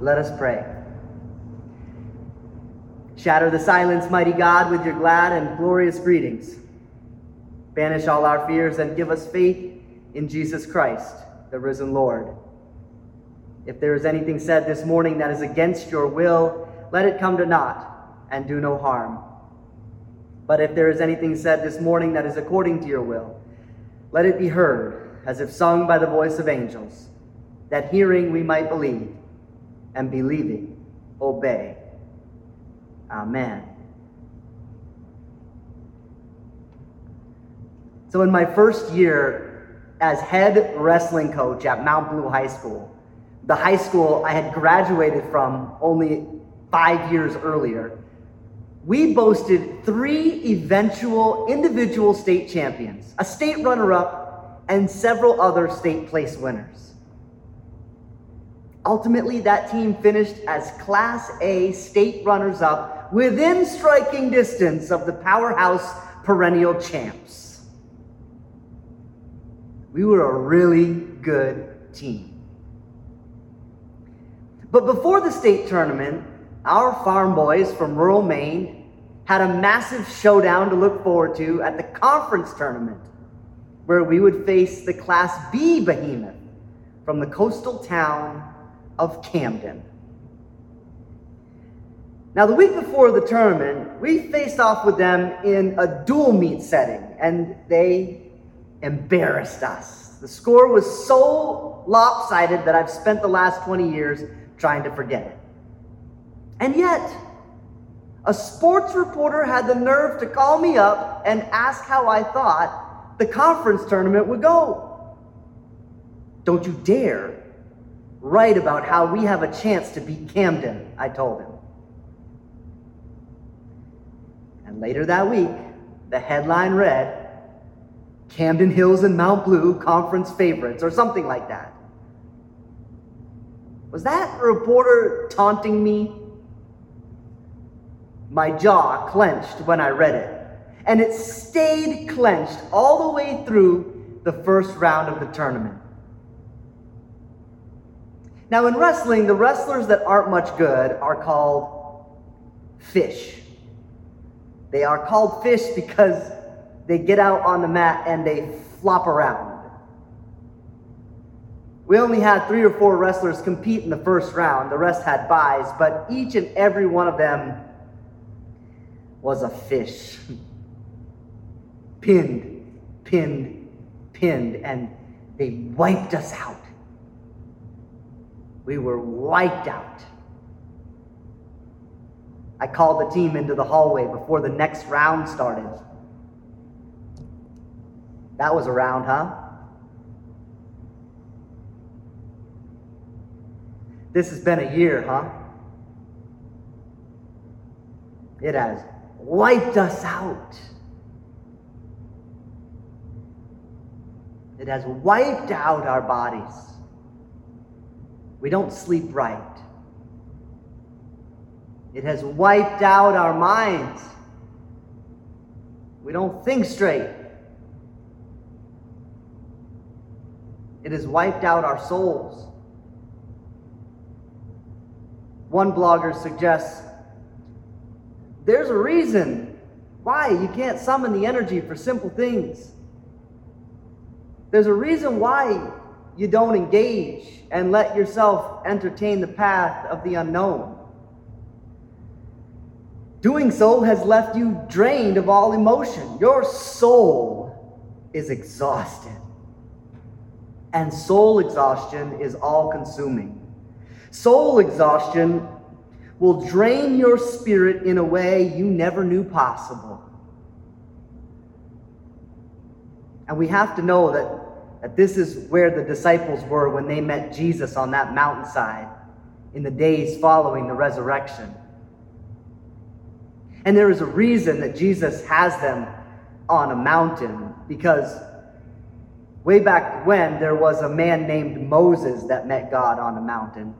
Let us pray. Shatter the silence, mighty God, with your glad and glorious greetings. Banish all our fears and give us faith in Jesus Christ, the risen Lord. If there is anything said this morning that is against your will, let it come to naught and do no harm. But if there is anything said this morning that is according to your will, let it be heard as if sung by the voice of angels, that hearing we might believe, and believing obey. Amen. So, in my first year as head wrestling coach at Mount Blue High School, the high school I had graduated from only five years earlier, we boasted three eventual individual state champions, a state runner up, and several other state place winners. Ultimately, that team finished as Class A state runners up within striking distance of the powerhouse perennial champs. We were a really good team. But before the state tournament, our farm boys from rural Maine had a massive showdown to look forward to at the conference tournament, where we would face the Class B behemoth from the coastal town of Camden. Now, the week before the tournament, we faced off with them in a dual meet setting, and they embarrassed us. The score was so lopsided that I've spent the last 20 years trying to forget it. And yet, a sports reporter had the nerve to call me up and ask how I thought the conference tournament would go. Don't you dare write about how we have a chance to beat Camden, I told him. And later that week, the headline read Camden Hills and Mount Blue conference favorites, or something like that. Was that reporter taunting me? My jaw clenched when I read it, and it stayed clenched all the way through the first round of the tournament. Now, in wrestling, the wrestlers that aren't much good are called fish. They are called fish because they get out on the mat and they flop around. We only had three or four wrestlers compete in the first round. The rest had byes, but each and every one of them was a fish. pinned, pinned, pinned, and they wiped us out. We were wiped out. I called the team into the hallway before the next round started. That was a round, huh? This has been a year, huh? It has wiped us out. It has wiped out our bodies. We don't sleep right. It has wiped out our minds. We don't think straight. It has wiped out our souls. One blogger suggests there's a reason why you can't summon the energy for simple things. There's a reason why you don't engage and let yourself entertain the path of the unknown. Doing so has left you drained of all emotion. Your soul is exhausted. And soul exhaustion is all consuming. Soul exhaustion will drain your spirit in a way you never knew possible. And we have to know that, that this is where the disciples were when they met Jesus on that mountainside in the days following the resurrection. And there is a reason that Jesus has them on a mountain because way back when there was a man named Moses that met God on a mountain.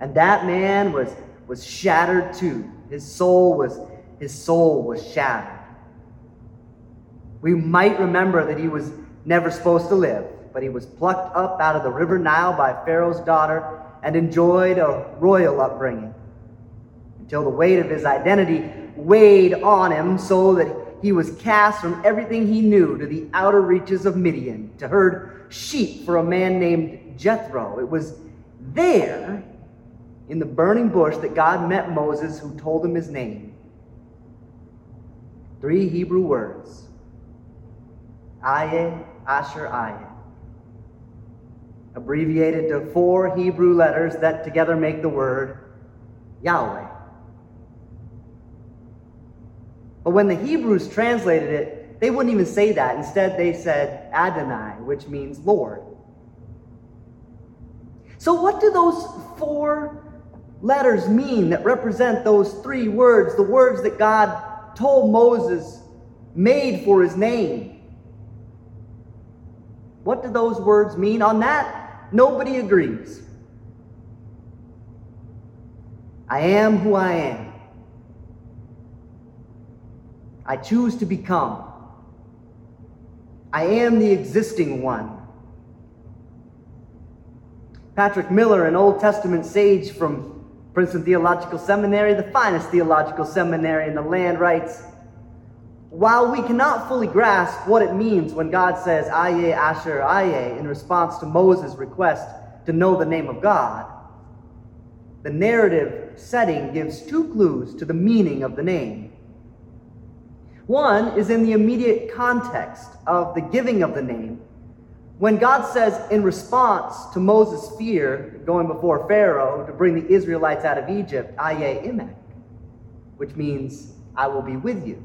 And that man was, was shattered too. His soul was, his soul was shattered. We might remember that he was never supposed to live, but he was plucked up out of the river Nile by Pharaoh's daughter and enjoyed a royal upbringing until the weight of his identity weighed on him so that he was cast from everything he knew to the outer reaches of Midian to herd sheep for a man named Jethro. It was there in the burning bush that God met Moses, who told him his name. Three Hebrew words Aye, Asher, Aye. Abbreviated to four Hebrew letters that together make the word Yahweh. But when the Hebrews translated it, they wouldn't even say that. Instead, they said Adonai, which means Lord. So, what do those four letters mean that represent those three words, the words that God told Moses made for his name? What do those words mean? On that, nobody agrees. I am who I am. I choose to become. I am the existing one. Patrick Miller, an Old Testament sage from Princeton Theological Seminary, the finest theological seminary in the land, writes While we cannot fully grasp what it means when God says, Aye, Asher, Aye, in response to Moses' request to know the name of God, the narrative setting gives two clues to the meaning of the name. One is in the immediate context of the giving of the name. When God says, in response to Moses' fear going before Pharaoh to bring the Israelites out of Egypt, Aye Imek, which means, I will be with you.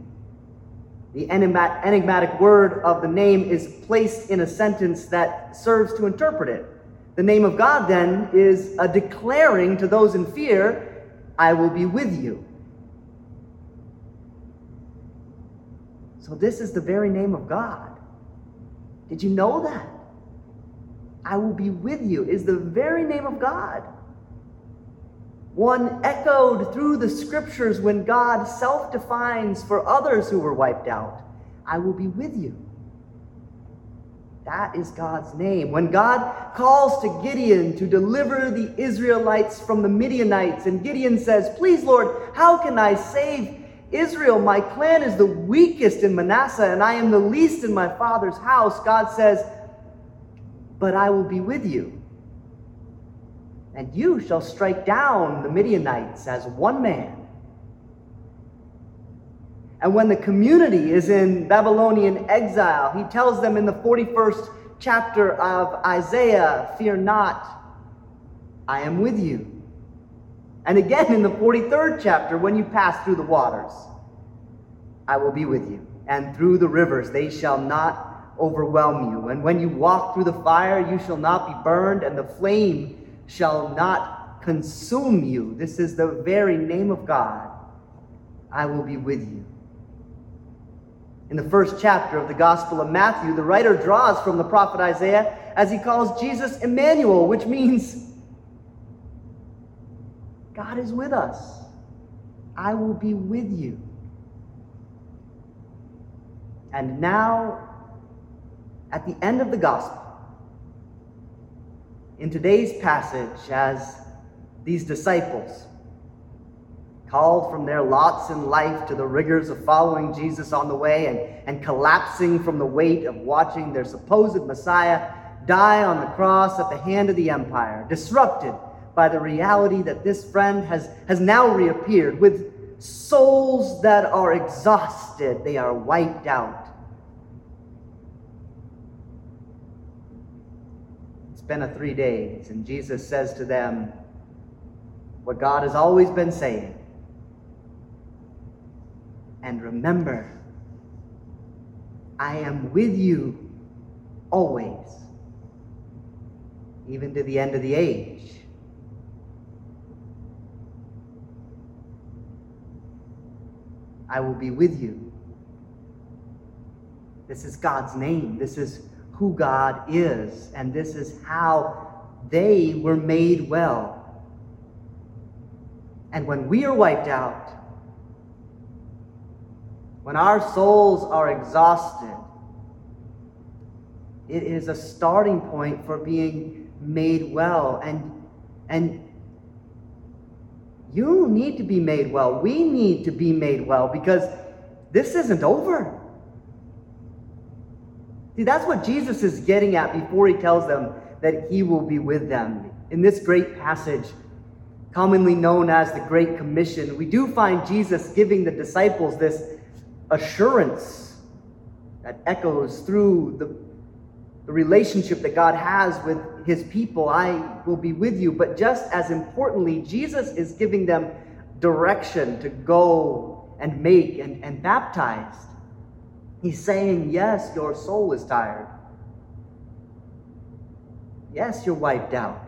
The enigmatic word of the name is placed in a sentence that serves to interpret it. The name of God, then, is a declaring to those in fear, I will be with you. So, this is the very name of God. Did you know that? I will be with you is the very name of God. One echoed through the scriptures when God self defines for others who were wiped out I will be with you. That is God's name. When God calls to Gideon to deliver the Israelites from the Midianites, and Gideon says, Please, Lord, how can I save Israel, my clan is the weakest in Manasseh, and I am the least in my father's house. God says, But I will be with you. And you shall strike down the Midianites as one man. And when the community is in Babylonian exile, he tells them in the 41st chapter of Isaiah, Fear not, I am with you. And again in the 43rd chapter, when you pass through the waters, I will be with you. And through the rivers, they shall not overwhelm you. And when you walk through the fire, you shall not be burned, and the flame shall not consume you. This is the very name of God. I will be with you. In the first chapter of the Gospel of Matthew, the writer draws from the prophet Isaiah as he calls Jesus Emmanuel, which means God is with us. I will be with you. And now, at the end of the gospel, in today's passage, as these disciples, called from their lots in life to the rigors of following Jesus on the way and, and collapsing from the weight of watching their supposed Messiah die on the cross at the hand of the empire, disrupted by the reality that this friend has, has now reappeared with souls that are exhausted, they are wiped out. Been a three days, and Jesus says to them what God has always been saying. And remember, I am with you always, even to the end of the age. I will be with you. This is God's name. This is who God is. And this is how they were made well. And when we are wiped out, when our souls are exhausted, it is a starting point for being made well. And, And you need to be made well. We need to be made well because this isn't over. See, that's what Jesus is getting at before he tells them that he will be with them. In this great passage, commonly known as the Great Commission, we do find Jesus giving the disciples this assurance that echoes through the, the relationship that God has with his people. I will be with you. But just as importantly, Jesus is giving them direction to go and make and, and baptize. He's saying, Yes, your soul is tired. Yes, you're wiped out.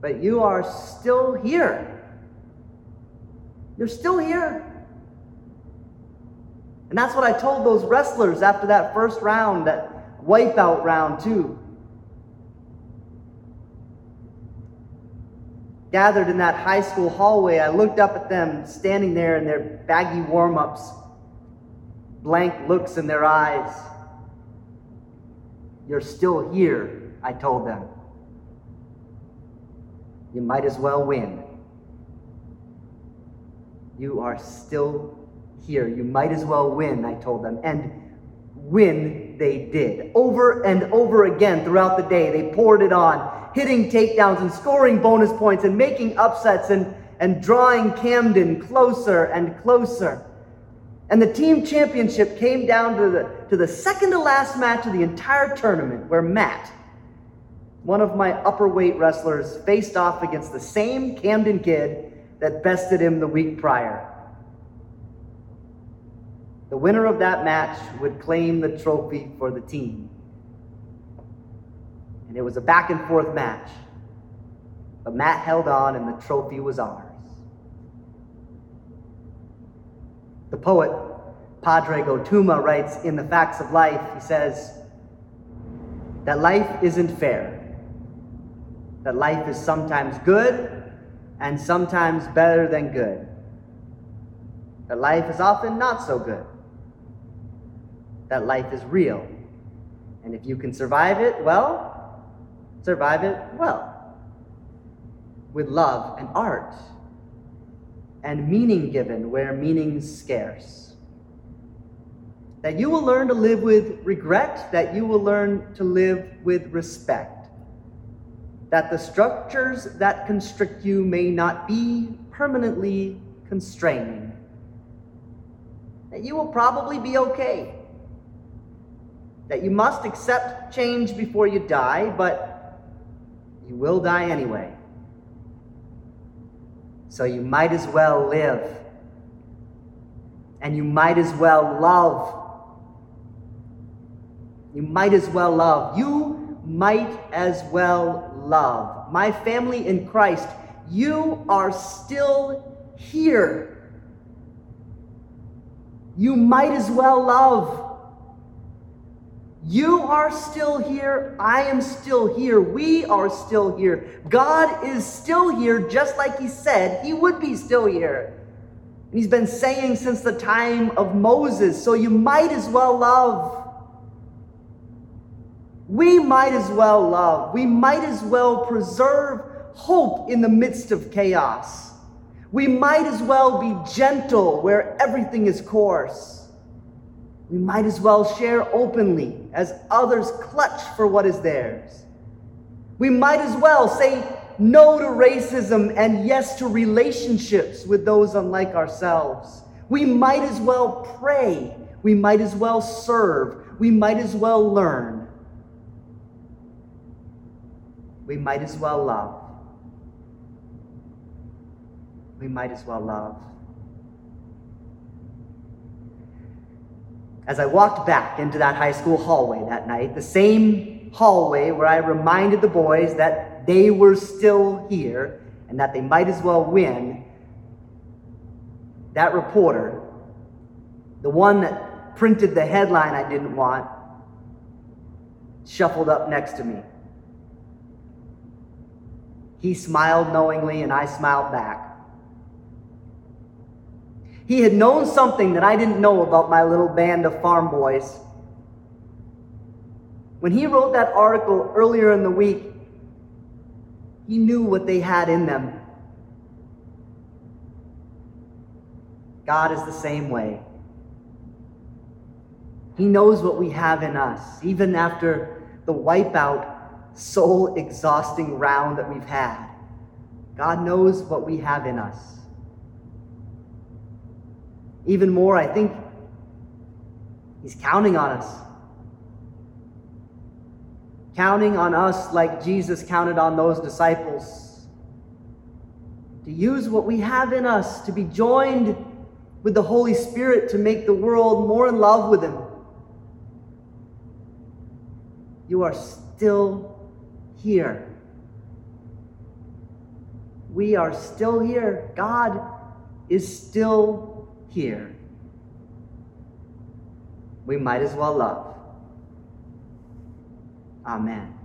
But you are still here. You're still here. And that's what I told those wrestlers after that first round, that wipeout round, too. Gathered in that high school hallway, I looked up at them standing there in their baggy warm ups, blank looks in their eyes. You're still here, I told them. You might as well win. You are still here. You might as well win, I told them. And win they did. Over and over again throughout the day, they poured it on hitting takedowns and scoring bonus points and making upsets and, and drawing Camden closer and closer. And the team championship came down to the, to the second to last match of the entire tournament where Matt, one of my upper weight wrestlers, faced off against the same Camden kid that bested him the week prior. The winner of that match would claim the trophy for the team. And it was a back and forth match. But Matt held on, and the trophy was ours. The poet Pádraig Ó Tuama writes in The Facts of Life, he says, that life isn't fair, that life is sometimes good and sometimes better than good, that life is often not so good, that life is real. And if you can survive it, well, survive it well, with love and art, and meaning given where meaning's scarce. That you will learn to live with regret, that you will learn to live with respect. That the structures that constrict you may not be permanently constraining. That you will probably be okay. That you must accept change before you die, but you will die anyway. So you might as well live. And you might as well love. You might as well love. You might as well love. My family in Christ, you are still here. You might as well love. You are still here. I am still here. We are still here. God is still here, just like He said He would be still here. And He's been saying since the time of Moses, so you might as well love. We might as well love. We might as well preserve hope in the midst of chaos. We might as well be gentle where everything is coarse we might as well share openly as others clutch for what is theirs. We might as well say no to racism and yes to relationships with those unlike ourselves. We might as well pray. We might as well serve. We might as well learn. We might as well love. We might as well love. As I walked back into that high school hallway that night, the same hallway where I reminded the boys that they were still here and that they might as well win, that reporter, the one that printed the headline I didn't want, shuffled up next to me. He smiled knowingly, and I smiled back. He had known something that I didn't know about my little band of farm boys. When he wrote that article earlier in the week, he knew what they had in them. God is the same way. He knows what we have in us, even after the wipeout, soul exhausting round that we've had. God knows what we have in us. Even more, I think He's counting on us. Counting on us like Jesus counted on those disciples. To use what we have in us, to be joined with the Holy Spirit to make the world more in love with Him. You are still here. We are still here. God is still here. We might as well love. Amen.